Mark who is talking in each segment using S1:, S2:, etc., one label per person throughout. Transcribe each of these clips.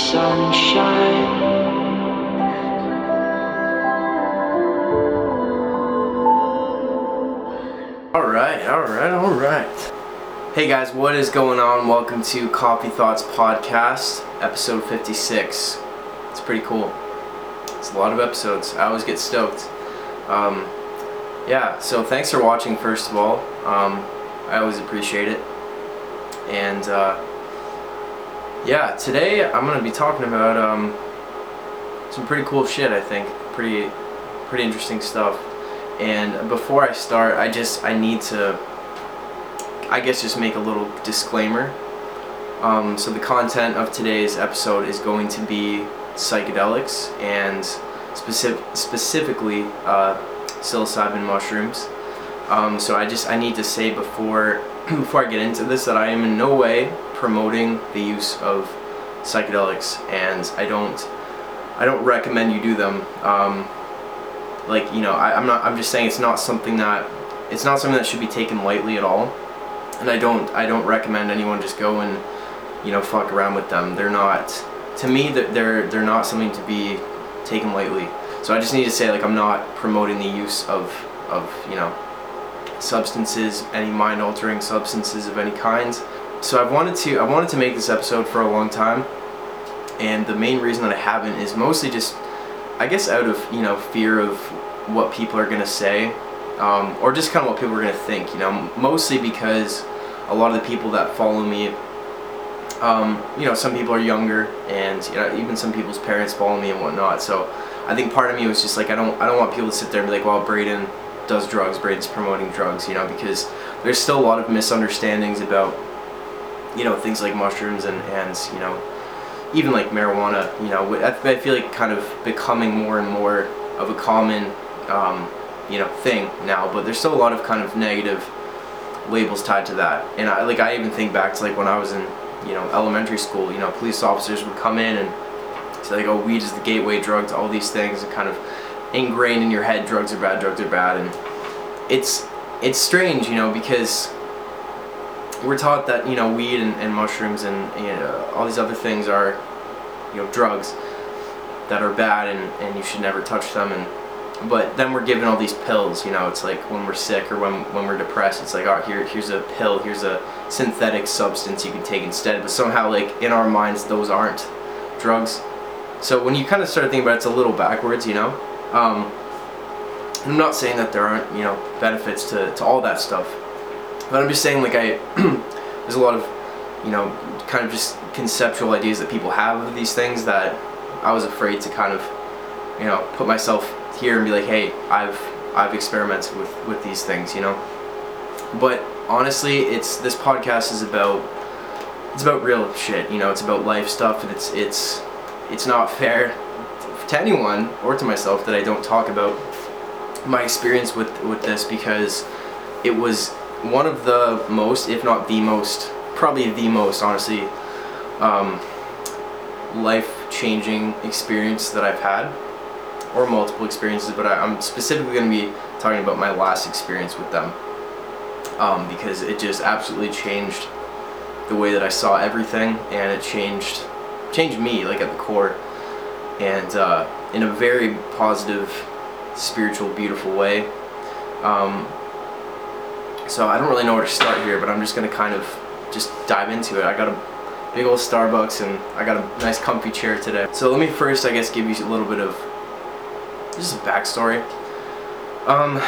S1: sunshine.
S2: Alright, alright, alright. Hey guys, what is going on? Welcome to Coffee Thoughts Podcast, episode 56. It's pretty cool. It's a lot of episodes. I always get stoked. Um, yeah, so thanks for watching, first of all. Um, I always appreciate it. And, uh, yeah, today I'm going to be talking about um, some pretty cool shit, I think. Pretty, pretty interesting stuff. And before I start, I just, I need to, I guess just make a little disclaimer. Um, so the content of today's episode is going to be psychedelics and specific, specifically uh, psilocybin mushrooms. Um, so I just, I need to say before, before I get into this that I am in no way promoting the use of psychedelics and I don't, I don't recommend you do them. Um, like you know I, i'm not i'm just saying it's not something that it's not something that should be taken lightly at all. And i don't i don't recommend anyone just go and you know fuck around with them. They're not to me they're they're not something to be taken lightly. So i just need to say like i'm not promoting the use of of you know substances any mind altering substances of any kind so i've wanted to i wanted to make this episode for a long time and the main reason that i haven't is mostly just I guess out of you know fear of what people are gonna say, um, or just kind of what people are gonna think. You know, mostly because a lot of the people that follow me, um, you know, some people are younger, and you know, even some people's parents follow me and whatnot. So I think part of me was just like I don't I don't want people to sit there and be like, well, Braden does drugs, Braden's promoting drugs, you know, because there's still a lot of misunderstandings about you know things like mushrooms and and you know even like marijuana, you know, I feel like kind of becoming more and more of a common, um, you know, thing now. But there's still a lot of kind of negative labels tied to that. And I like I even think back to like when I was in, you know, elementary school. You know, police officers would come in and say like, "Oh, weed is the gateway drug to all these things," and kind of ingrained in your head, drugs are bad, drugs are bad, and it's it's strange, you know, because we're taught that you know weed and, and mushrooms and you know, all these other things are you know drugs that are bad and, and you should never touch them. And but then we're given all these pills you know it's like when we're sick or when, when we're depressed it's like oh here here's a pill here's a synthetic substance you can take instead. But somehow like in our minds those aren't drugs. So when you kind of start thinking about it it's a little backwards you know? Um, I'm not saying that there aren't you know benefits to, to all that stuff but I'm just saying, like, I there's a lot of, you know, kind of just conceptual ideas that people have of these things that I was afraid to kind of, you know, put myself here and be like, hey, I've I've experimented with with these things, you know. But honestly, it's this podcast is about it's about real shit, you know. It's about life stuff, and it's it's it's not fair to anyone or to myself that I don't talk about my experience with with this because it was one of the most, if not the most, probably the most, honestly, um, life-changing experience that I've had, or multiple experiences, but I, am specifically going to be talking about my last experience with them, um, because it just absolutely changed the way that I saw everything, and it changed changed me, like at the core, and uh, in a very positive, spiritual, beautiful way. Um, so I don't really know where to start here, but I'm just gonna kind of just dive into it. I got a big old Starbucks and I got a nice comfy chair today. So let me first, I guess, give you a little bit of just a backstory. Um,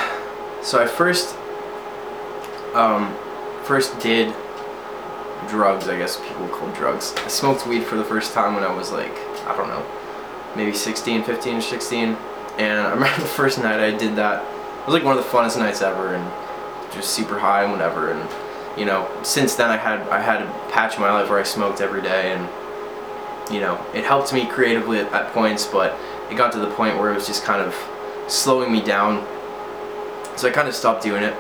S2: so I first, um, first did drugs, I guess people call drugs. I smoked weed for the first time when I was like, I don't know, maybe 16, 15 or 16. And I remember the first night I did that. It was like one of the funnest nights ever and just super high and whatever. And you know, since then I had I had a patch in my life where I smoked every day, and you know, it helped me creatively at, at points, but it got to the point where it was just kind of slowing me down. So I kind of stopped doing it,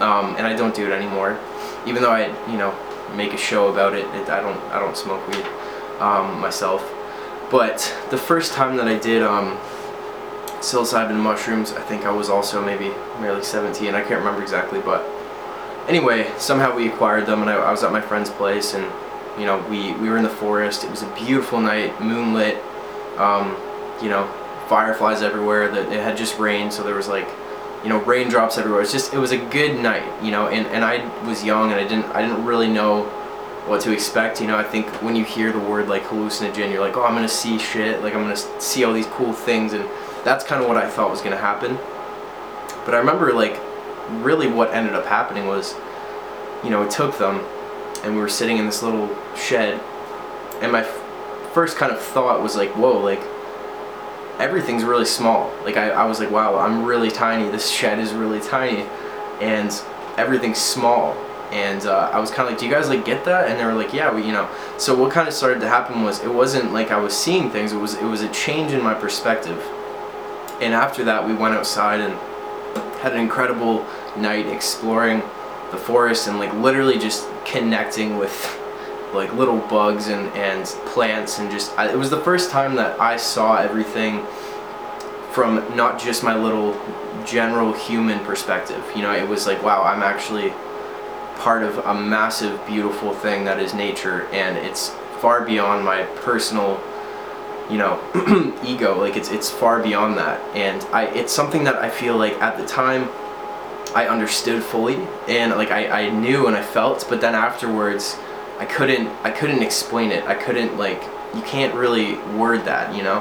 S2: um, and I don't do it anymore. Even though I, you know, make a show about it, it I don't I don't smoke weed um, myself. But the first time that I did um, psilocybin mushrooms. I think I was also maybe merely 17. I can't remember exactly, but anyway, somehow we acquired them, and I, I was at my friend's place, and You know, we we were in the forest. It was a beautiful night, moonlit. Um, you know, fireflies everywhere. That it had just rained, so there was like, you know, raindrops everywhere. It's just it was a good night. You know, and and I was young and I didn't I didn't really know what to expect. You know, I think when you hear the word like hallucinogen, you're like, oh, I'm gonna see shit. Like I'm gonna see all these cool things, and that's kind of what I thought was gonna happen. But I remember like, really, what ended up happening was, you know, it took them, and we were sitting in this little shed, and my f- first kind of thought was like, whoa, like everything's really small. Like I, I was like, wow, I'm really tiny. This shed is really tiny, and everything's small and uh, I was kind of like, "Do you guys like get that?" And they were like, "Yeah, we, you know." So what kind of started to happen was it wasn't like I was seeing things; it was it was a change in my perspective. And after that, we went outside and had an incredible night exploring the forest and like literally just connecting with like little bugs and and plants and just I, it was the first time that I saw everything from not just my little general human perspective. You know, it was like, wow, I'm actually part of a massive, beautiful thing that is nature, and it's far beyond my personal, you know, ego. Like it's it's far beyond that, and I it's something that I feel like at the time I understood fully, and like I, I knew and I felt, but then afterwards I couldn't I couldn't explain it. I couldn't like you can't really word that, you know,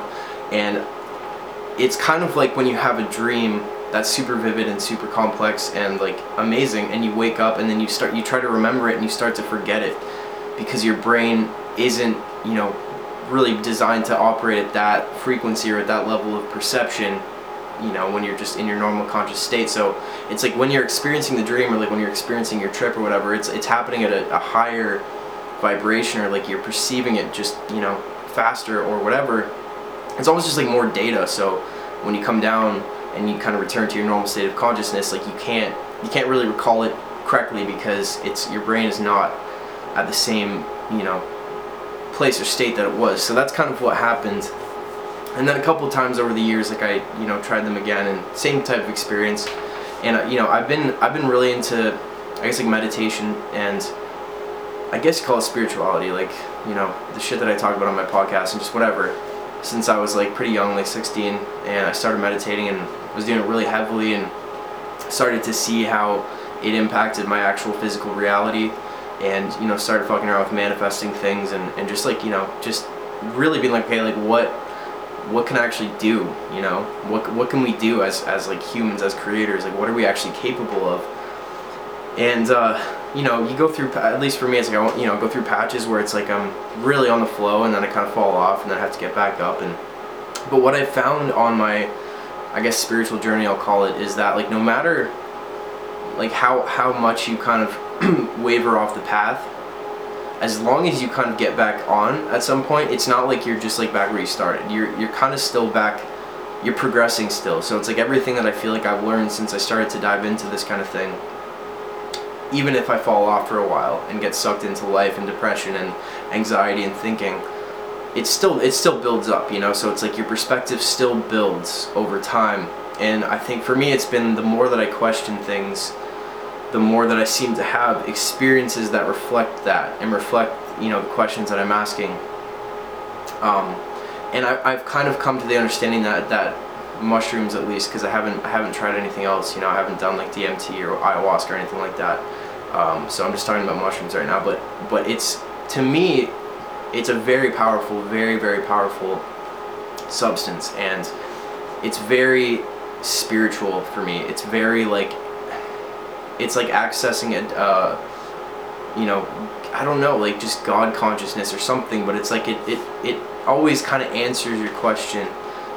S2: and it's kind of like when you have a dream that's super vivid and super complex and like amazing and you wake up and then you start you try to remember it and you start to forget it because your brain isn't you know really designed to operate at that frequency or at that level of perception you know when you're just in your normal conscious state. So it's like when you're experiencing the dream or like when you're experiencing your trip or whatever it's it's happening at a, a higher vibration or like you're perceiving it just you know faster or whatever. It's almost just like more data. So when you come down and you kind of return to your normal state of consciousness, like you can't you can't really recall it correctly because it's your brain is not at the same you know place or state that it was. So that's kind of what happened. And then a couple times over the years, like I you know tried them again and same type of experience. And uh, you know I've been I've been really into I guess like meditation and I guess you call it spirituality, like you know the shit that I talk about on my podcast and just whatever. Since I was like pretty young, like 16, and I started meditating and was doing it really heavily and started to see how it impacted my actual physical reality and you know started fucking around with manifesting things and, and just like you know just really being like okay like what what can I actually do? You know what what can we do as as like humans as creators? Like what are we actually capable of? And uh, you know you go through at least for me it's like I you know go through patches where it's like I'm really on the flow and then I kind of fall off and then I have to get back up and but what I found on my I guess spiritual journey I'll call it is that like no matter like how how much you kind of waver off the path as long as you kind of get back on at some point it's not like you're just like back where you started you're you're kind of still back you're progressing still so it's like everything that I feel like I've learned since I started to dive into this kind of thing even if I fall off for a while and get sucked into life and depression and anxiety and thinking it still it still builds up, you know. So it's like your perspective still builds over time. And I think for me, it's been the more that I question things, the more that I seem to have experiences that reflect that and reflect, you know, the questions that I'm asking. Um, and I, I've kind of come to the understanding that that mushrooms, at least, because I haven't I haven't tried anything else. You know, I haven't done like DMT or ayahuasca or anything like that. Um, so I'm just talking about mushrooms right now. But but it's to me it's a very powerful, very, very powerful substance, and it's very spiritual for me. It's very like, it's like accessing it, uh, you know, I don't know, like just God consciousness or something, but it's like it, it, it always kind of answers your question,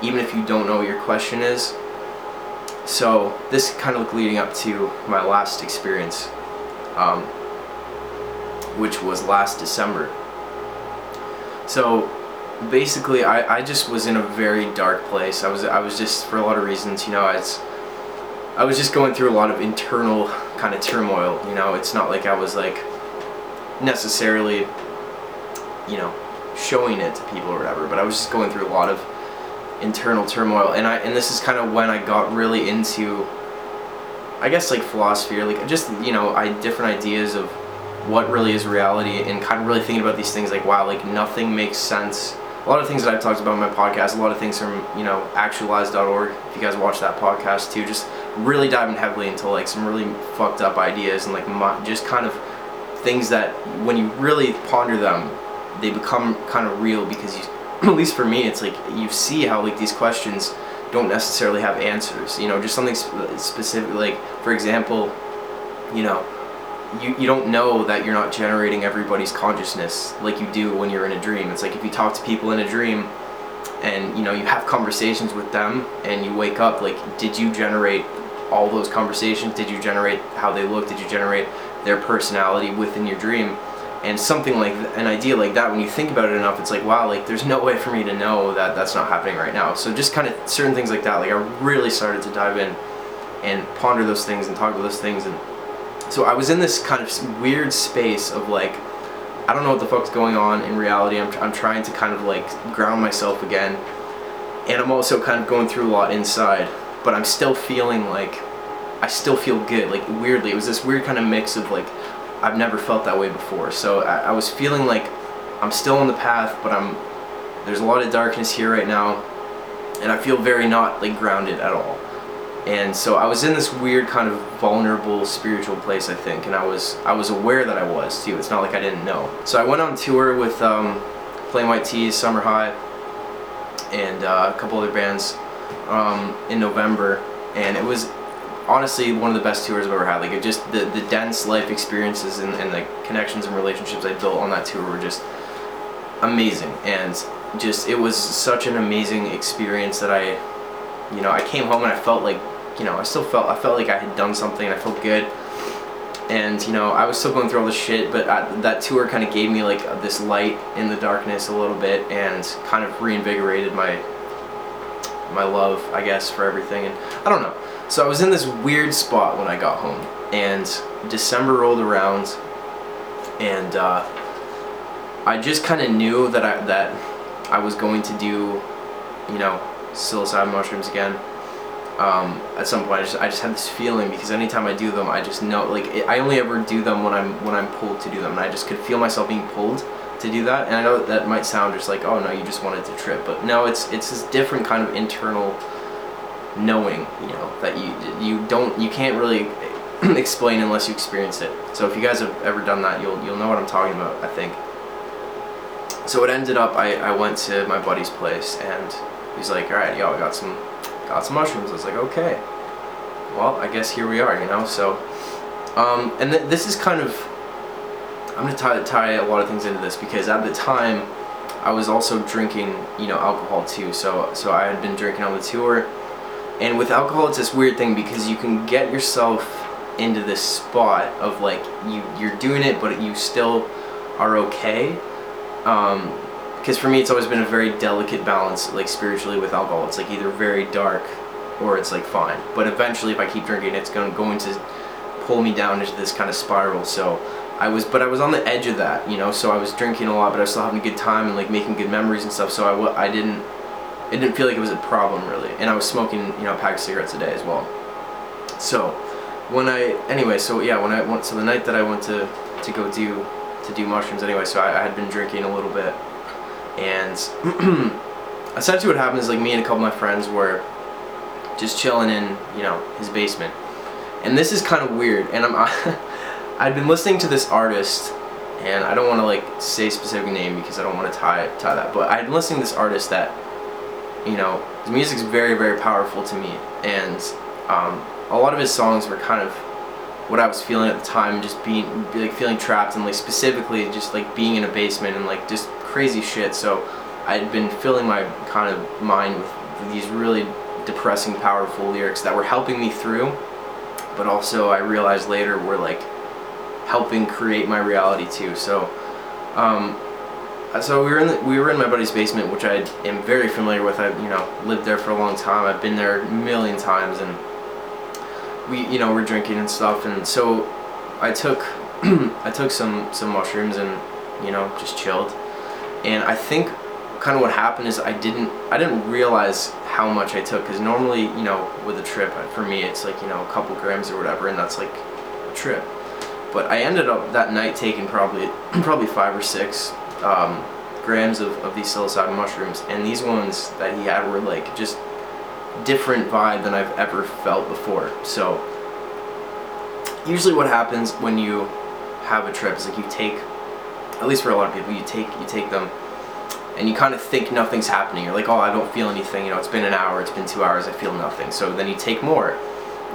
S2: even if you don't know what your question is. So this kind of leading up to my last experience, um, which was last December. So basically I, I just was in a very dark place. I was I was just for a lot of reasons, you know, I was I was just going through a lot of internal kind of turmoil, you know. It's not like I was like necessarily you know, showing it to people or whatever, but I was just going through a lot of internal turmoil and I and this is kind of when I got really into I guess like philosophy or like just you know, I different ideas of what really is reality and kind of really thinking about these things like wow like nothing makes sense a lot of things that I've talked about in my podcast, a lot of things from, you know, actualize.org, if you guys watch that podcast too, just really diving heavily into like some really fucked up ideas and like just kind of things that when you really ponder them, they become kind of real because you, at least for me, it's like you see how like these questions don't necessarily have answers, you know, just something specific, like for example, you know, you, you don't know that you're not generating everybody's consciousness like you do when you're in a dream. It's like if you talk to people in a dream and you know you have conversations with them and you wake up like did you generate all those conversations? Did you generate how they look? Did you generate their personality within your dream? And something like an idea like that, when you think about it enough, it's like wow, like there's no way for me to know that that's not happening right now. So just kind of certain things like that. Like I really started to dive in and ponder those things and talk about those things and so I was in this kind of weird space of like, I don't know what the fuck's going on in reality. I'm, I'm trying to kind of like ground myself again. And I'm also kind of going through a lot inside. But I'm still feeling like, I still feel good. Like weirdly, it was this weird kind of mix of like, I've never felt that way before. So I, I was feeling like I'm still on the path, but I'm, there's a lot of darkness here right now. And I feel very not like grounded at all and so I was in this weird kind of vulnerable spiritual place I think and I was I was aware that I was too it's not like I didn't know so I went on tour with um, Plain White T's Summer High and uh, a couple other bands um, in November and it was honestly one of the best tours I've ever had like it just the, the dense life experiences and, and the connections and relationships I built on that tour were just amazing and just it was such an amazing experience that I you know I came home and I felt like you know, I still felt I felt like I had done something. I felt good, and you know, I was still going through all this shit. But I, that tour kind of gave me like this light in the darkness a little bit, and kind of reinvigorated my my love, I guess, for everything. And I don't know. So I was in this weird spot when I got home, and December rolled around, and uh, I just kind of knew that I that I was going to do, you know, psilocybin mushrooms again um, at some point I just I just had this feeling because anytime I do them I just know like it, I only ever do them when I'm when I'm pulled to do them and I just could feel myself being pulled to do that. And I know that, might sound just like oh no you just wanted to trip. But no it's it's this different kind of internal knowing you know that you you don't you can't really explain unless you experience it. So if you guys have ever done that you'll you'll know what I'm talking about I think. So it ended up I, I went to my buddy's place and he's like all right yo I got some got some mushrooms. I was like, okay, well, I guess here we are, you know. So, um, and th- this is kind of, I'm gonna tie, tie a lot of things into this because at the time, I was also drinking, you know, alcohol too. So, so I had been drinking on the tour, and with alcohol, it's this weird thing because you can get yourself into this spot of like you you're doing it, but you still are okay. Um, because for me it's always been a very delicate balance like spiritually with alcohol it's like either very dark or it's like fine but eventually if i keep drinking it's going, going to pull me down into this kind of spiral so i was but i was on the edge of that you know so i was drinking a lot but i was still having a good time and like making good memories and stuff so i, I didn't it didn't feel like it was a problem really and i was smoking you know a pack of cigarettes a day as well so when i anyway so yeah when i went so the night that i went to to go do to do mushrooms anyway so I, I had been drinking a little bit and essentially what happened is like me and a couple of my friends were just chilling in, you know, his basement. And this is kind of weird. And I'm I'd been listening to this artist and I don't want to like say specific name because I don't want to tie tie that, but I'd been listening to this artist that you know, his music's very very powerful to me and um, a lot of his songs were kind of what I was feeling at the time, just being like feeling trapped and like specifically just like being in a basement and like just crazy shit. So I'd been filling my kind of mind with these really depressing, powerful lyrics that were helping me through, but also I realized later were like helping create my reality too. So, um, so we were in the, we were in my buddy's basement, which I am very familiar with. I've you know lived there for a long time. I've been there a million times, and we you know we're drinking and stuff. And so I took I took some some mushrooms and you know just chilled and I think kind of what happened is I didn't I didn't realize how much I took because normally you know with a trip for me it's like you know a couple grams or whatever and that's like a trip But I ended up that night taking probably probably five or six um, grams of, of these psilocybin mushrooms, and these ones that he had were like just different vibe than I've ever felt before. So usually what happens when you have a trip is like you take at least for a lot of people you take you take them and you kind of think nothing's happening. You're like, oh, I don't feel anything. You know, it's been an hour, it's been two hours, I feel nothing. So then you take more.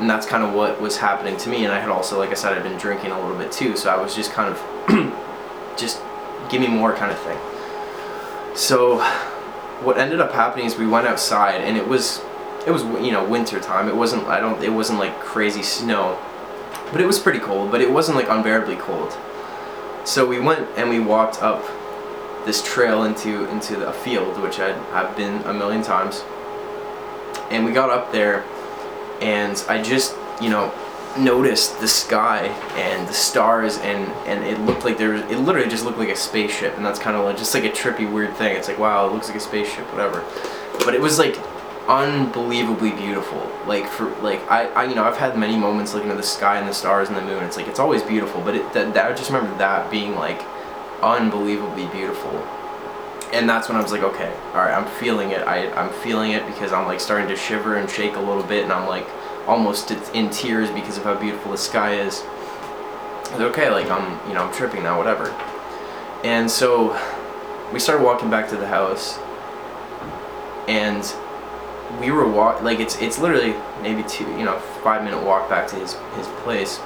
S2: And that's kind of what was happening to me. And I had also, like I said, I'd been drinking a little bit too. So I was just kind of, just give me more kind of thing. So what ended up happening is we went outside and it was, it was, you know, winter time. It wasn't, I don't, it wasn't like crazy snow, but it was pretty cold, but it wasn't like unbearably cold. So we went and we walked up this trail into into a field, which i have been a million times. And we got up there, and I just you know noticed the sky and the stars, and and it looked like there. was, It literally just looked like a spaceship, and that's kind of like just like a trippy weird thing. It's like wow, it looks like a spaceship, whatever. But it was like unbelievably beautiful. Like for like I, I you know I've had many moments looking at the sky and the stars and the moon. It's like it's always beautiful, but it that, that I just remember that being like unbelievably beautiful. And that's when I was like, okay, all right, I'm feeling it. I, I'm feeling it because I'm like starting to shiver and shake a little bit, and I'm like almost in tears because of how beautiful the sky is. Okay, like I'm, you know, I'm tripping now, whatever. And so we started walking back to the house, and we were walk like it's it's literally maybe two, you know, five minute walk back to his his place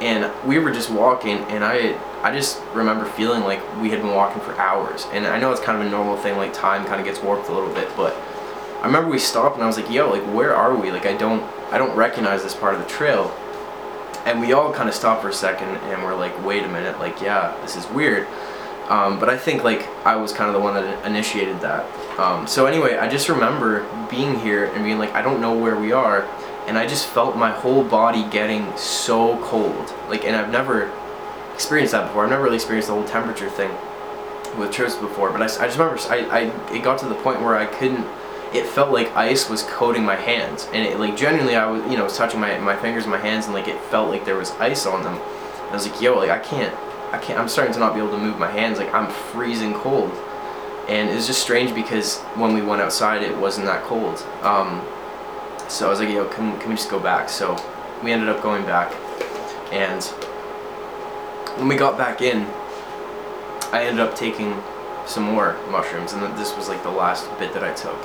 S2: and we were just walking and I I just remember feeling like we had been walking for hours. And I know it's kind of a normal thing like time kind of gets warped a little bit but I remember we stopped and I was like yo like where are we? Like I don't I don't recognize this part of the trail. And we all kind of stopped for a second and we're like wait a minute like yeah this is weird. Um, but I think like I was kind of the one that initiated that. Um, so anyway I just remember being here and being like I don't know where we are. And I just felt my whole body getting so cold. Like, and I've never experienced that before. I've never really experienced the whole temperature thing with trips before. But I, I just remember I, I it got to the point where I couldn't. It felt like ice was coating my hands, and it like genuinely I was you know was touching my my fingers and my hands, and like it felt like there was ice on them. I was like, yo, like I can't, I can't. I'm starting to not be able to move my hands. Like I'm freezing cold, and it was just strange because when we went outside, it wasn't that cold. Um, so I was like, yo, can, can we just go back? So we ended up going back. And when we got back in, I ended up taking some more mushrooms. And this was like the last bit that I took.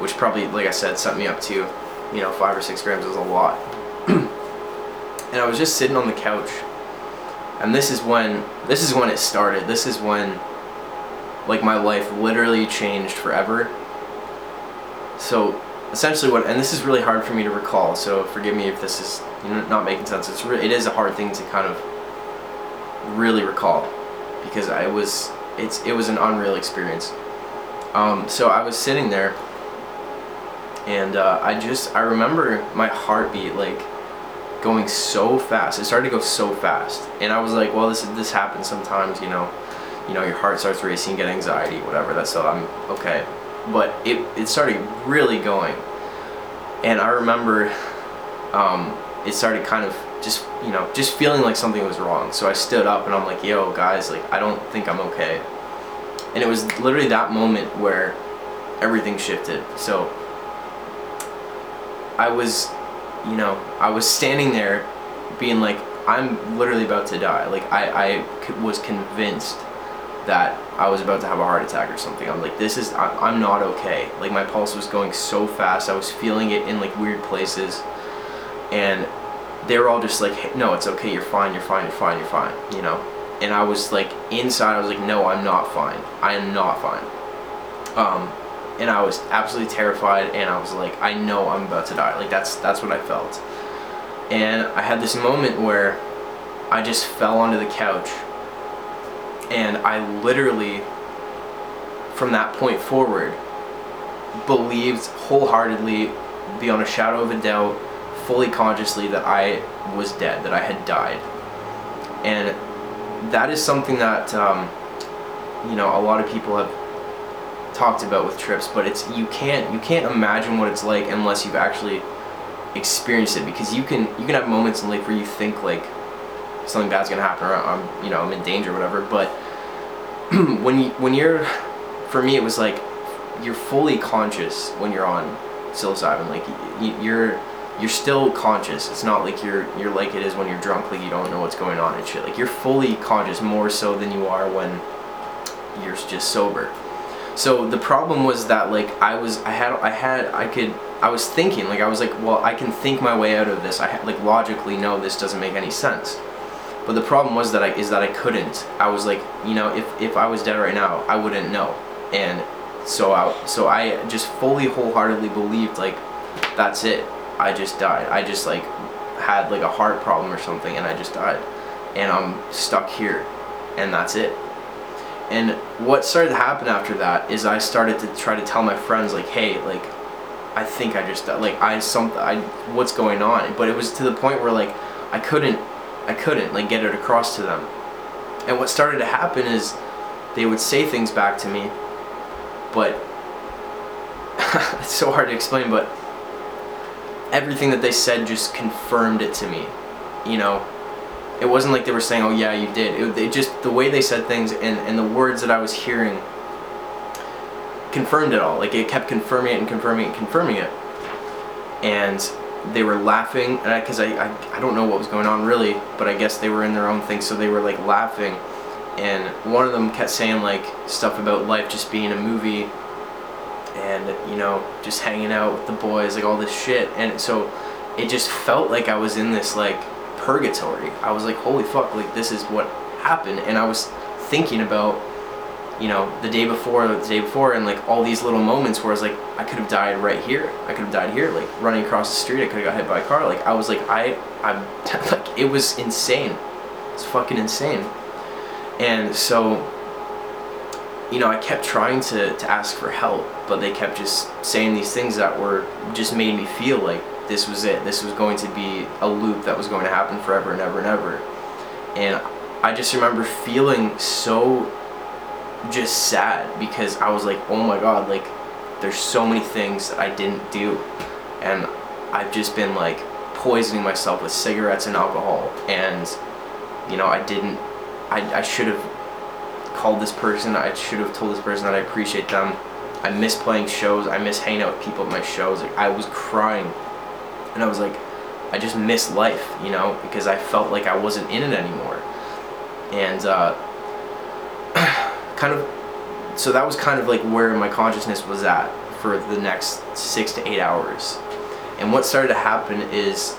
S2: Which probably, like I said, set me up to, you know, five or six grams is a lot. and I was just sitting on the couch. And this is when, this is when it started. This is when, like, my life literally changed forever. So essentially what, and this is really hard for me to recall, so forgive me if this is not making sense. It's re- it is a hard thing to kind of really recall because I was it's it was an unreal experience. Um, so I was sitting there, and uh, I just I remember my heartbeat like going so fast. It started to go so fast, and I was like, well, this this happens sometimes, you know. You know, your heart starts racing, get anxiety, whatever. That's so I'm okay but it, it started really going. And I remember um, it started kind of just, you know, just feeling like something was wrong. So I stood up and I'm like, yo, guys, like, I don't think I'm okay. And it was literally that moment where everything shifted. So I was, you know, I was standing there being like, I'm literally about to die. Like, I, I was convinced that I was about to have a heart attack or something. I'm like, this is, I, am not okay. Like my pulse was going so fast. I was feeling it in like weird places. And they were all just like, hey, no, it's okay. You're fine. You're fine. You're fine. You're fine. You know? And I was like, inside, I was like, no, I'm not fine. I am not fine. Um, and I was absolutely terrified. And I was like, I know I'm about to die. Like that's, that's what I felt. And I had this moment where I just fell onto the couch and I literally, from that point forward, believed wholeheartedly, beyond a shadow of a doubt, fully consciously that I was dead, that I had died. And that is something that, um, you know, a lot of people have talked about with trips, but it's you can't you can't imagine what it's like unless you've actually experienced it because you can you can have moments in life where you think like something bad's gonna happen or I'm you know I'm in danger or whatever. But when you when you're for me it was like you're fully conscious when you're on psilocybin. Like you're you're still conscious. It's not like you're you're like it is when you're drunk, like you don't know what's going on and shit. Like you're fully conscious more so than you are when you're just sober. So the problem was that like I was I had I had I could I was thinking like I was like well I can think my way out of this. I like logically know this doesn't make any sense. But the problem was that I is that I couldn't. I was like, you know, if if I was dead right now, I wouldn't know. And so I so I just fully wholeheartedly believed like that's it. I just died. I just like had like a heart problem or something and I just died. And I'm stuck here and that's it. And what started to happen after that is I started to try to tell my friends like, hey, like, I think I just like I some I what's going on. But it was to the point where like I couldn't I couldn't like get it across to them. And what started to happen is they would say things back to me, but it's so hard to explain. But everything that they said just confirmed it to me. You know, it wasn't like they were saying, "Oh yeah, you did." It, just the way they said things and and the words that I was hearing confirmed it all. Like it kept confirming it and confirming it and confirming it. And they were laughing, and because I, I, I, I don't know what was going on really, but I guess they were in their own thing, so they were like laughing. And one of them kept saying like stuff about life just being a movie, and you know just hanging out with the boys, like all this shit. And so it just felt like I was in this like purgatory. I was like, holy fuck, like this is what happened. And I was thinking about, you know, the day before, the day before, and like all these little moments where I was like, I could have died right here. I could have died here, like running across the street. I could have got hit by a car. Like I was like, I, I'm like, it was insane. It's fucking insane. And so, you know, I kept trying to, to ask for help, but they kept just saying these things that were just made me feel like this was it. This was going to be a loop that was going to happen forever and ever and ever. And I just remember feeling so just sad because I was like, oh my god, like there's so many things that I didn't do. And I've just been like poisoning myself with cigarettes and alcohol. And, you know, I didn't, I, I should have called this person, I should have told this person that I appreciate them. I miss playing shows, I miss hanging out with people at my shows. Like, I was crying and I was like, I just miss life, you know, because I felt like I wasn't in it anymore. And uh, kind of, so that was kind of like where my consciousness was at for the next six to eight hours. And what started to happen is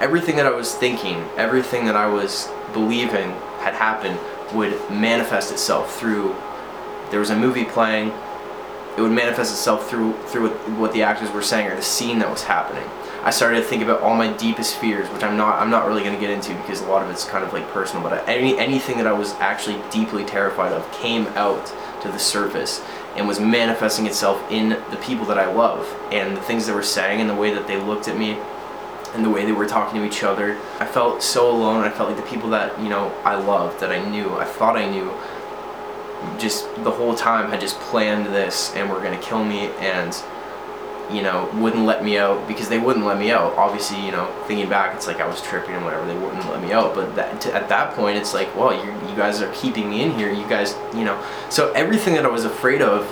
S2: everything that I was thinking, everything that I was believing had happened would manifest itself through. There was a movie playing, it would manifest itself through through what the actors were saying or the scene that was happening. I started to think about all my deepest fears, which I'm not I'm not really going to get into because a lot of it's kind of like personal. But any anything that I was actually deeply terrified of came out to the surface and was manifesting itself in the people that I love and the things they were saying and the way that they looked at me and the way they were talking to each other. I felt so alone. I felt like the people that you know I loved, that I knew, I thought I knew just the whole time had just planned this and were gonna kill me and you know wouldn't let me out because they wouldn't let me out obviously you know thinking back it's like i was tripping and whatever they wouldn't let me out but that, to, at that point it's like well you you guys are keeping me in here you guys you know so everything that i was afraid of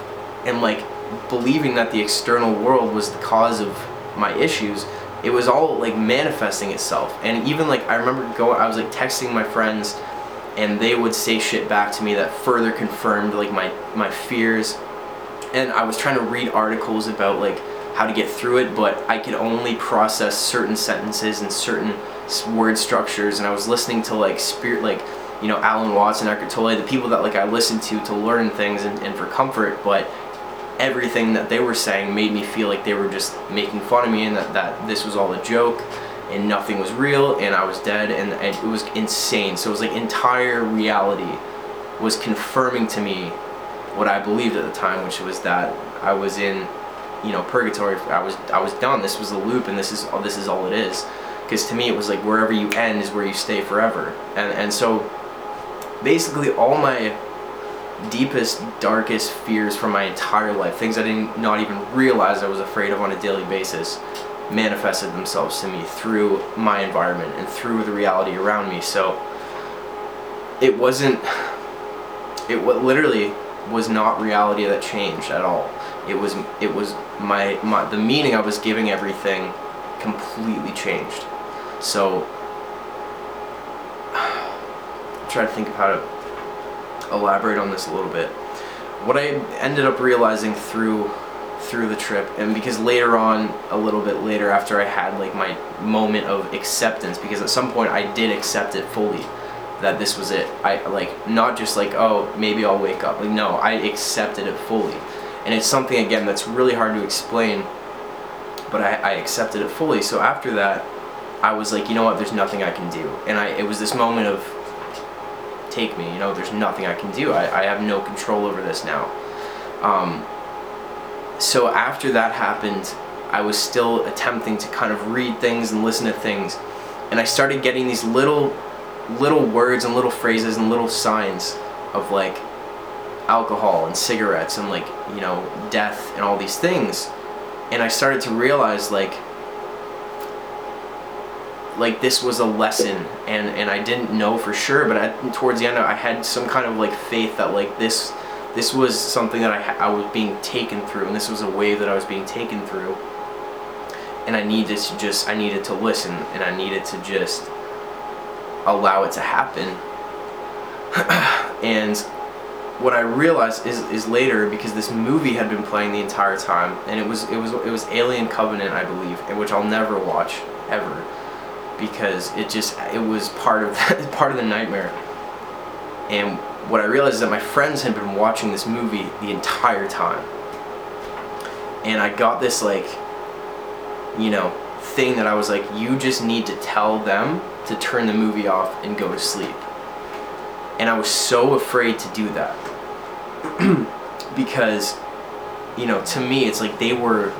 S2: and like believing that the external world was the cause of my issues it was all like manifesting itself. And even like i remember going i was like texting my friends and they would say shit back to me that further confirmed like my my fears. And I was trying to read articles about like how to get through it but I could only process certain sentences and certain word structures. And I was listening to like spirit like you know Alan Watts and Eckhart Tolle the people that like I listened to to learn things and, and for comfort. But everything that they were saying made me feel like they were just making fun of me and that, that this was all a joke and nothing was real and I was dead and, and it was insane. So it was like entire reality was confirming to me what I believed at the time, which was that I was in, you know, purgatory. I was I was done. This was the loop, and this is all. This is all it is. Because to me, it was like wherever you end is where you stay forever. And and so, basically, all my deepest, darkest fears from my entire life, things I didn't not even realize I was afraid of on a daily basis, manifested themselves to me through my environment and through the reality around me. So it wasn't it what literally was not reality that changed at all. It was it was my, my the meaning I was giving everything completely changed. So try to think of how to elaborate on this a little bit. What I ended up realizing through through the trip and because later on a little bit later after I had like my moment of acceptance because at some point I did accept it fully that this was it. I like not just like oh maybe I'll wake up. Like no, I accepted it fully, and it's something again that's really hard to explain. But I, I accepted it fully. So after that, I was like, you know what? There's nothing I can do, and I it was this moment of take me. You know, there's nothing I can do. I, I have no control over this now. Um, so after that happened, I was still attempting to kind of read things and listen to things, and I started getting these little little words and little phrases and little signs of like alcohol and cigarettes and like you know death and all these things and i started to realize like like this was a lesson and and i didn't know for sure but I, towards the end i had some kind of like faith that like this this was something that I, I was being taken through and this was a wave that i was being taken through and i needed to just i needed to listen and i needed to just allow it to happen. and what I realized is, is later because this movie had been playing the entire time, and it was it was it was Alien Covenant, I believe, which I'll never watch ever, because it just it was part of part of the nightmare. And what I realized is that my friends had been watching this movie the entire time, and I got this like, you know, thing that I was like, you just need to tell them to turn the movie off and go to sleep. And I was so afraid to do that. because you know, to me it's like they were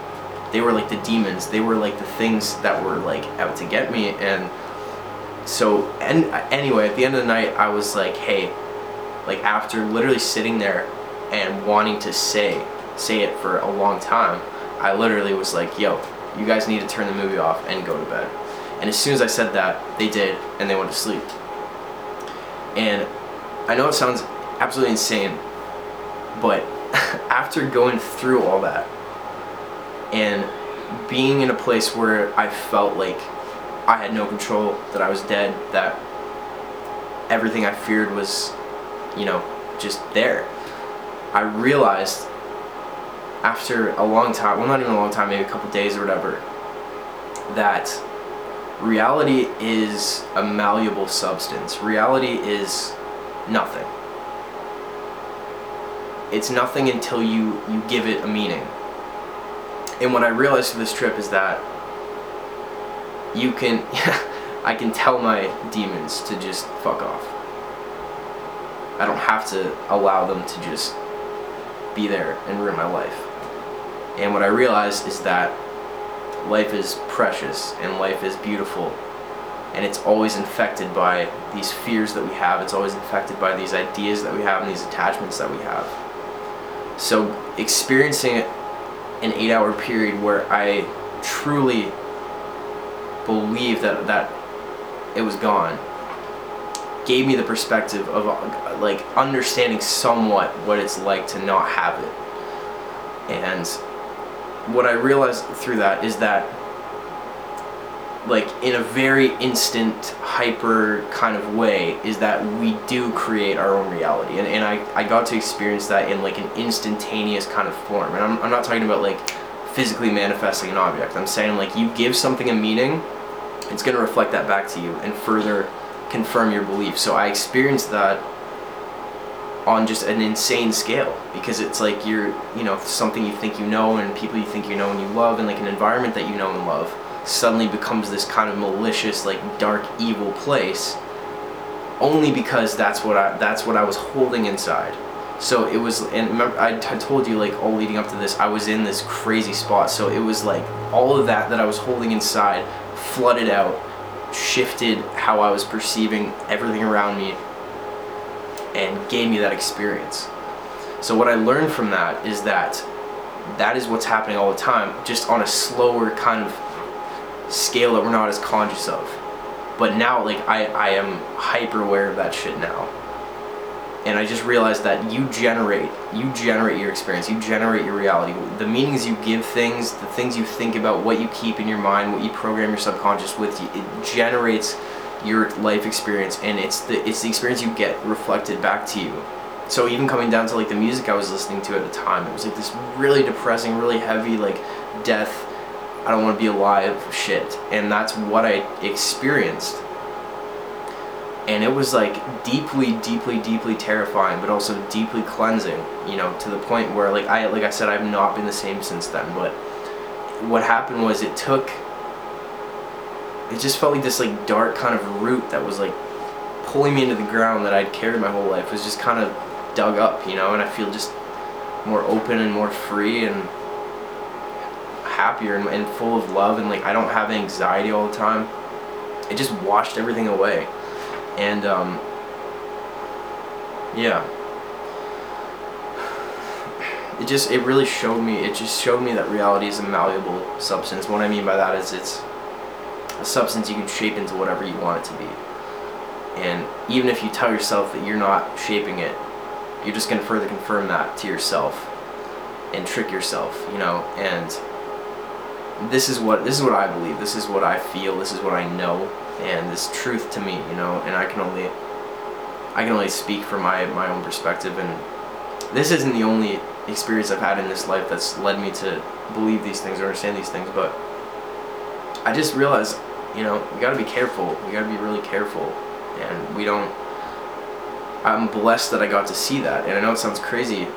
S2: they were like the demons. They were like the things that were like out to get me and so and anyway, at the end of the night I was like, "Hey, like after literally sitting there and wanting to say say it for a long time, I literally was like, "Yo, you guys need to turn the movie off and go to bed." And as soon as I said that, they did, and they went to sleep. And I know it sounds absolutely insane, but after going through all that and being in a place where I felt like I had no control, that I was dead, that everything I feared was, you know, just there, I realized after a long time, well, not even a long time, maybe a couple days or whatever, that reality is a malleable substance. Reality is nothing. It's nothing until you, you give it a meaning. And what I realized through this trip is that you can, I can tell my demons to just fuck off. I don't have to allow them to just be there and ruin my life. And what I realized is that life is precious and life is beautiful and it's always infected by these fears that we have it's always infected by these ideas that we have and these attachments that we have so experiencing an eight hour period where i truly believe that that it was gone. Gave me the perspective of like understanding somewhat what it's like to not have it. And what I realized through that is that like in a very instant hyper kind of way is that we do create our own reality. And, and I, I got to experience that in like an instantaneous kind of form. And I'm, I'm not talking about like physically manifesting an object. I'm saying like you give something a meaning it's going to reflect that back to you and further confirm your belief. So i experienced that on just an insane scale because it's like you're you know something you think you know and people you think you know and you love and like an environment that you know and love suddenly becomes this kind of malicious like dark evil place only because that's what I that's what I was holding inside so it was and remember I, I told you like all leading up to this I was in this crazy spot so it was like all of that that I was holding inside flooded out shifted how I was perceiving everything around me and gave me that experience. So what I learned from that is that that is what's happening all the time, just on a slower kind of scale that we're not as conscious of. But now, like, I, I am hyper aware of that shit now. And I just realized that you generate, you generate your experience, you generate your reality. The meanings you give things, the things you think about, what you keep in your mind, what you program your subconscious with, it generates your life experience, and it's the it's the experience you get reflected back to you. So even coming down to like the music I was listening to at the time, it was like this really depressing, really heavy, like death I don't want to be alive shit. And that's what I experienced. And it was like deeply, deeply, deeply terrifying, but also deeply cleansing, you know, to the point where like I like I said, I've not been the same since then. But what happened was it took it just felt like this like dark kind of root that was like pulling me into the ground that I'd carried my whole life was just kind of dug up, you know, and I feel just more open and more free and happier and, and full of love and like I don't have anxiety all the time. It just washed everything away. And um, yeah. It just it really showed me it just showed me that reality is a malleable substance. What I mean by that is it's a substance you can shape into whatever you want it to be. And even if you tell yourself that you're not shaping it, you're just going to further confirm that to yourself and trick yourself, you know, and this is what this is what I believe. This is what I feel. This is what I know, and this truth to me, you know. And I can only I can only speak from my my own perspective. And this isn't the only experience I've had in this life that's led me to believe these things or understand these things. But I just realized, you know, we got to be careful. We got to be really careful, and we don't. I'm blessed that I got to see that, and I know it sounds crazy,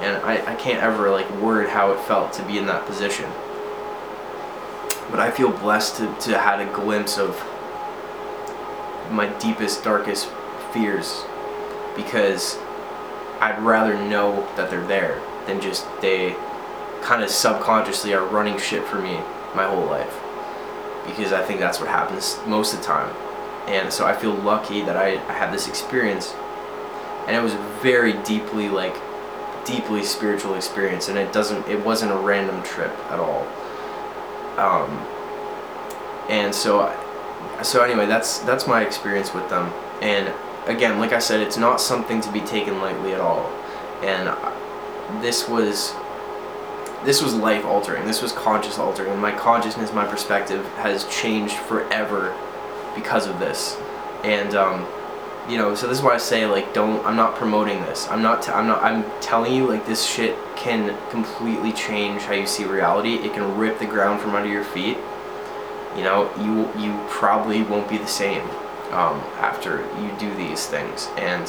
S2: and I, I can't ever like word how it felt to be in that position but I feel blessed to, to had a glimpse of my deepest, darkest fears because I'd rather know that they're there than just they kind of subconsciously are running shit for me my whole life because I think that's what happens most of the time. And so I feel lucky that I, I had this experience and it was a very deeply like deeply spiritual experience and it doesn't it wasn't a random trip at all um, and so, so anyway, that's that's my experience with them. And again, like I said, it's not something to be taken lightly at all. And this was this was life altering. This was conscious altering. My consciousness, my perspective has changed forever because of this. And um, you know, so this is why I say like don't I'm not promoting this. I'm not t- I'm not I'm telling you like this shit can completely change how you see reality. It can rip the ground from under your feet. You know, you you probably won't be the same um, after you do these things. And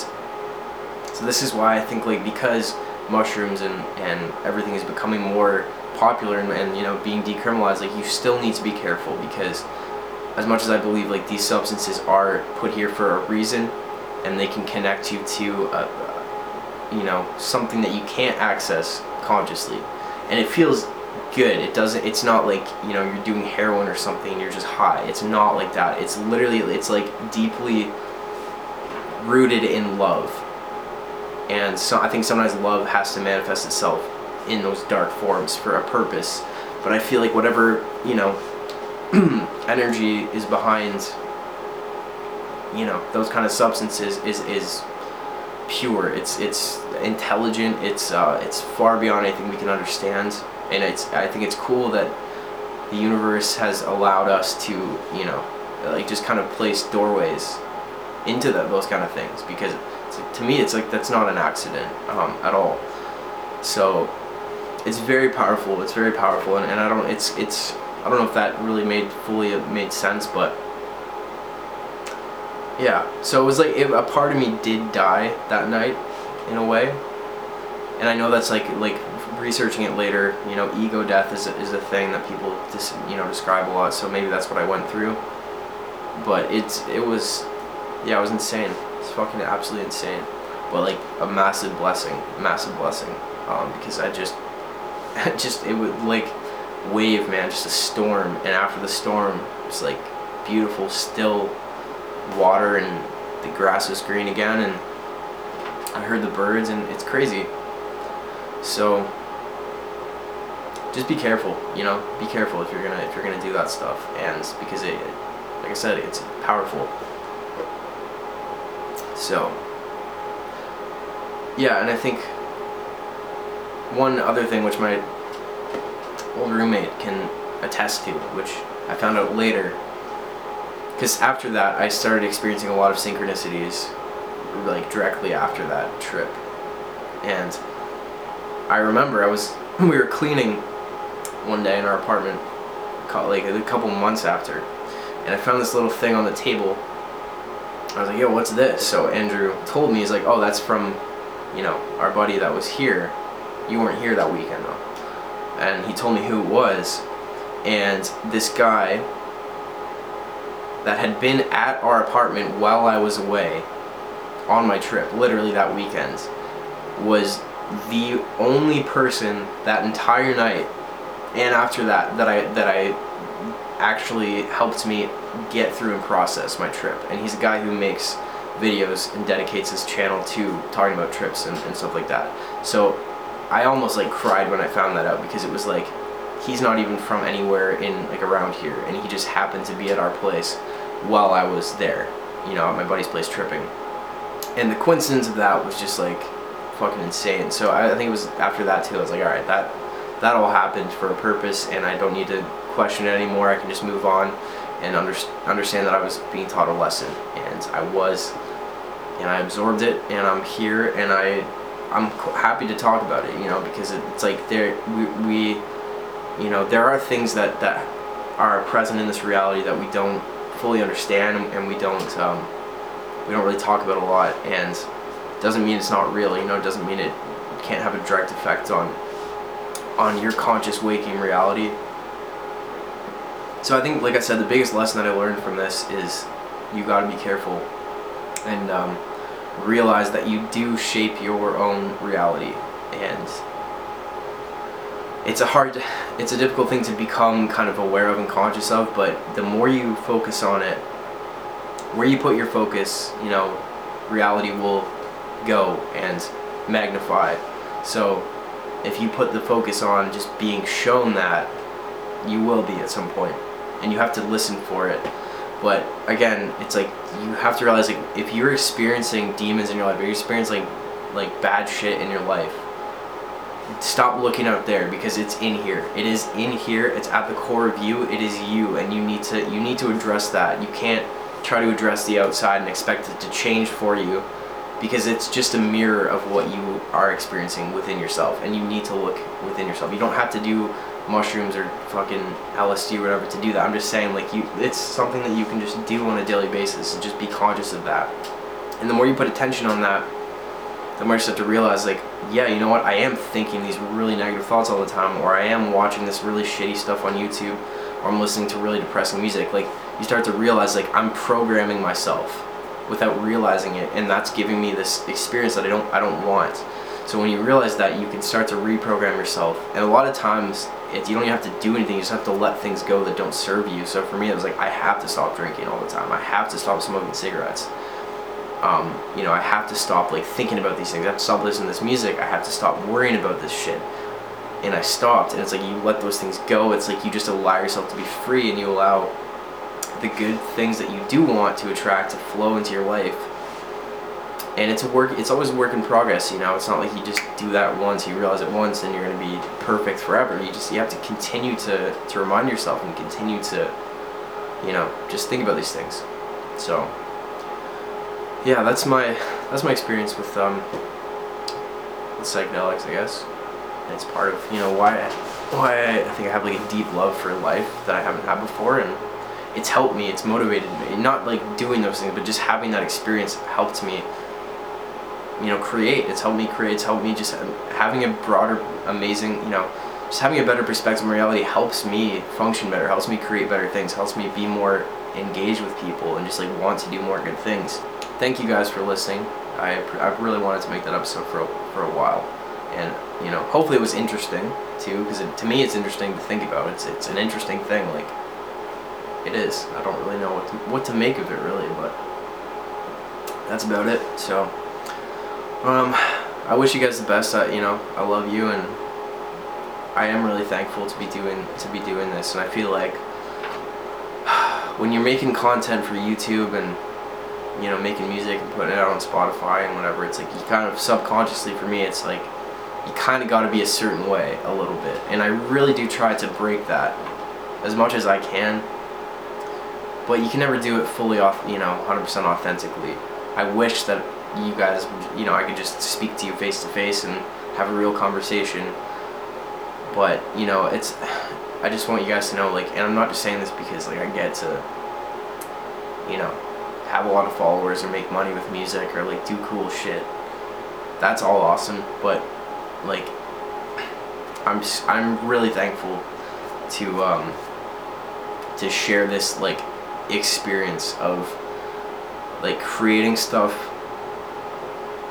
S2: so this is why I think like because mushrooms and and everything is becoming more popular and, and you know being decriminalized, like you still need to be careful because as much as I believe like these substances are put here for a reason and they can connect you to a, you know something that you can't access consciously. And it feels good. It doesn't it's not like you know you're doing heroin or something you're just high. It's not like that. It's literally it's like deeply rooted in love. And so i think sometimes love has to manifest itself in those dark forms for a purpose. But i feel like whatever you know energy is behind you know those kind of substances is is pure. It's it's intelligent. It's uh, it's far beyond anything we can understand. And it's I think it's cool that the universe has allowed us to you know like just kind of place doorways into the, those kind of things because to me it's like that's not an accident um, at all. So it's very powerful. It's very powerful. And, and I don't it's it's I don't know if that really made fully made sense, but yeah. So it was like it, a part of me did die that night, in a way, and I know that's like like researching it later. You know, ego death is a, is a thing that people just you know describe a lot. So maybe that's what I went through. But it's it was, yeah, it was insane. It's fucking absolutely insane. But like a massive blessing, massive blessing, um, because I just, just it would like wave, man, just a storm. And after the storm, it's like beautiful, still water, and the grass is green again. And I heard the birds, and it's crazy. So, just be careful. You know, be careful if you're gonna if you're gonna do that stuff, and because it, like I said, it's powerful. So, yeah, and I think one other thing which my old roommate can attest to, which I found out later, because after that I started experiencing a lot of synchronicities, like directly after that trip, and I remember I was we were cleaning one day in our apartment, like a couple months after, and I found this little thing on the table. I was like, "Yo, what's this?" So Andrew told me, he's like, "Oh, that's from, you know, our buddy that was here. You weren't here that weekend though." And he told me who it was, and this guy that had been at our apartment while I was away on my trip, literally that weekend, was the only person that entire night and after that that I that I actually helped me get through and process my trip. And he's a guy who makes videos and dedicates his channel to talking about trips and, and stuff like that. So I almost like cried when I found that out because it was like he's not even from anywhere in like around here and he just happened to be at our place while I was there, you know, at my buddy's place tripping. And the coincidence of that was just like fucking insane. So I, think it was after that too. I was like, all right, that that all happened for a purpose, and I don't need to question it anymore. I can just move on and under, understand that I was being taught a lesson, and I was, and I absorbed it, and I'm here, and I, I'm happy to talk about it, you know, because it's like there we, we, you know, there are things that that are present in this reality that we don't fully understand, and we don't, um, we don't really talk about a lot, and doesn't mean it's not real, you know, it doesn't mean it can't have a direct effect on on your conscious waking reality. So I think, like I said, the biggest lesson that I learned from this is you got to be careful and um, realize that you do shape your own reality, and it's a hard, it's a difficult thing to become kind of aware of and conscious of. But the more you focus on it, where you put your focus, you know, reality will go and magnify. So if you put the focus on just being shown that, you will be at some point, and you have to listen for it. But again, it's like you have to realize like if you're experiencing demons in your life, if you're experiencing like bad shit in your life, stop looking out there because it's in here. It is in here. It's at the core of you. It is you, and you need to you need to address that. You can't try to address the outside and expect it to change for you because it's just a mirror of what you are experiencing within yourself and you need to look within yourself you don't have to do mushrooms or fucking LSD or whatever to do that I'm just saying like you it's something that you can just do on a daily basis and just be conscious of that and the more you put attention on that the more you start to realize like yeah you know what I am thinking these really negative thoughts all the time or I am watching this really shitty stuff on YouTube or I'm listening to really depressing music like you start to realize like I'm programming myself without realizing it and that's giving me this experience that I don't I don't want. So when you realize that you can start to reprogram yourself and a lot of times it, you don't even have to do anything you just have to let things go that don't serve you. So for me it was like I have to stop drinking all the time. I have to stop smoking cigarettes. Um, you know, I have to stop like thinking about these things. I have to stop listening to this music. I have to stop worrying about this shit. And I stopped and it's like you let those things go. It's like you just allow yourself to be free and you allow the good things that you do want to attract to flow into your life. And it's a work. It's always a work in progress. You know, it's not like you just do that once. You realize it once, and you're going to be perfect forever. You just you have to continue to to remind yourself and continue to, you know, just think about these things. So, yeah, that's my that's my experience with um with psychedelics, I guess. And it's part of you know why why I think I have like a deep love for life that I haven't had before, and it's helped me, it's motivated me. Not like doing those things, but just having that experience helped me, you know, create. It's helped me create. It's helped me just having a broader, amazing, you know, just having a better perspective on reality helps me function better, helps me create better things, helps me be more engaged with people and just like want to do more good things. Thank you guys for listening. I, I really wanted to make that episode for a, for a while. And, you know, hopefully it was interesting too, because to me it's interesting to think about. It's, it's an interesting thing. Like, it is. I don't really know what to, what to make of it really, but that's about it. So, um, I wish you guys the best. I, you know, I love you, and I am really thankful to be doing to be doing this, and I feel like when you're making content for YouTube and you know making music and putting it out on Spotify and whatever, it's like you kind of subconsciously for me, it's like you kind of got to be a certain way a little bit, and I really do try to break that as much as I can. But you can never do it fully off, you know, 100% authentically. I wish that you guys, you know, I could just speak to you face to face and have a real conversation. But you know, it's I just want you guys to know, like, and I'm not just saying this because like I get to, you know, have a lot of followers or make money with music or like do cool shit. That's all awesome, but like, I'm I'm really thankful to um to share this like experience of like creating stuff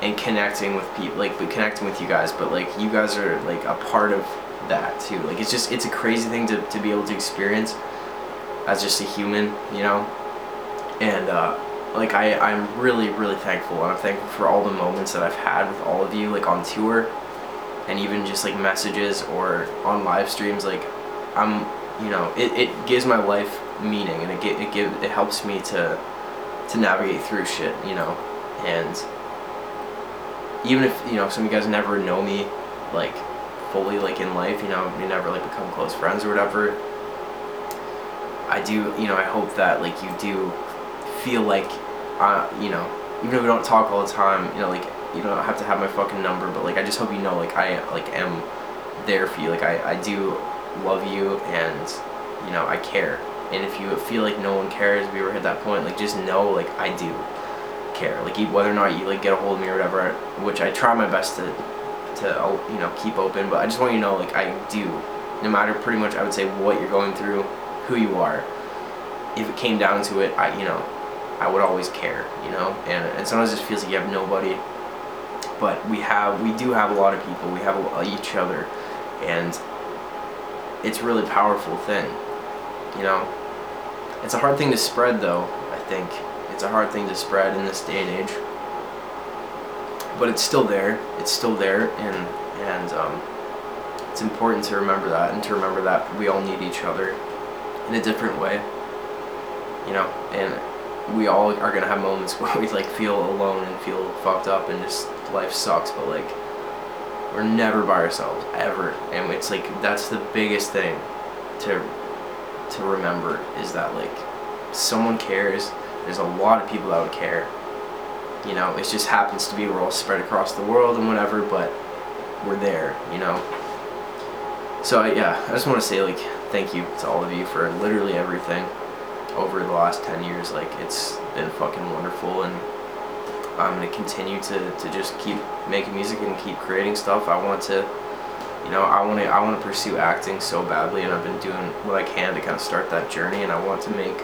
S2: and connecting with people like but connecting with you guys but like you guys are like a part of that too like it's just it's a crazy thing to, to be able to experience as just a human you know and uh like I, I'm really really thankful and I'm thankful for all the moments that I've had with all of you like on tour and even just like messages or on live streams like I'm you know it, it gives my life meaning and it, it give it helps me to to navigate through shit you know? And even if you know some of you guys never know me like fully like in life you know we never like become close friends or whatever i do you know i hope that like you do feel like uh, you know even if we don't talk all the time you know like you don't have to have my fucking number but like i just hope you know like i like am there for you like i, I do love you and you know i care and if you feel like no one cares we ever hit that point like just know like i do care. Like whether or not you like get a hold of me or whatever, which I try my best to to you know keep open. But I just want you to know like I do, no matter pretty much I would say what you're going through, who you are. If it came down to it, I you know I would always care. You know, and and sometimes it feels like you have nobody. But we have we do have a lot of people. We have a, each other, and it's really powerful thing. You know, it's a hard thing to spread though. I think it's a hard thing to spread in this day and age. But it's still there. It's still there, and and um, it's important to remember that, and to remember that we all need each other in a different way. You know, and we all are gonna have moments where we like feel alone and feel fucked up, and just life sucks. But like, we're never by ourselves ever, and it's like that's the biggest thing to to remember is that like someone cares there's a lot of people that would care. You know, it just happens to be we're all spread across the world and whatever, but we're there, you know. So yeah, I just want to say like thank you to all of you for literally everything over the last 10 years. Like it's been fucking wonderful and I'm going to continue to, to just keep making music and keep creating stuff. I want to you know, I want to I want to pursue acting so badly and I've been doing what I can to kind of start that journey and I want to make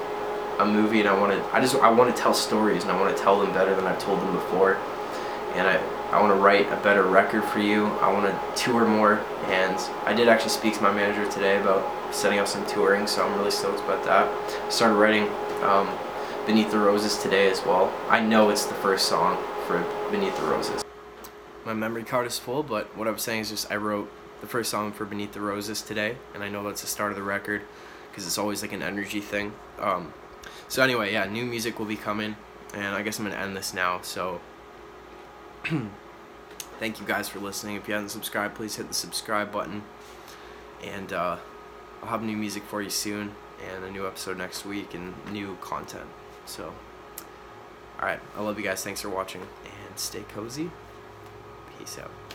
S2: a movie and I want to I just I want to tell stories and I want to tell them better than I've told them before and I I want to write a better record for you. I want to tour more and I did actually speak to my manager today about setting up some touring so I'm really stoked about that. I started writing um, Beneath the Roses today as well. I know it's the first song for Beneath the Roses. My memory card is full but what I was saying is just I wrote the first song for Beneath the Roses today and I know that's the start of the record because it's always like an energy thing. Um, so anyway, yeah, new music will be coming, and I guess I'm gonna end this now. So thank you guys for listening. If you haven't subscribed, please hit the subscribe button, and uh, I'll have new music for you soon, and a new episode next week, and new content. So, all right, I love you guys. Thanks for watching, and stay cozy. Peace out.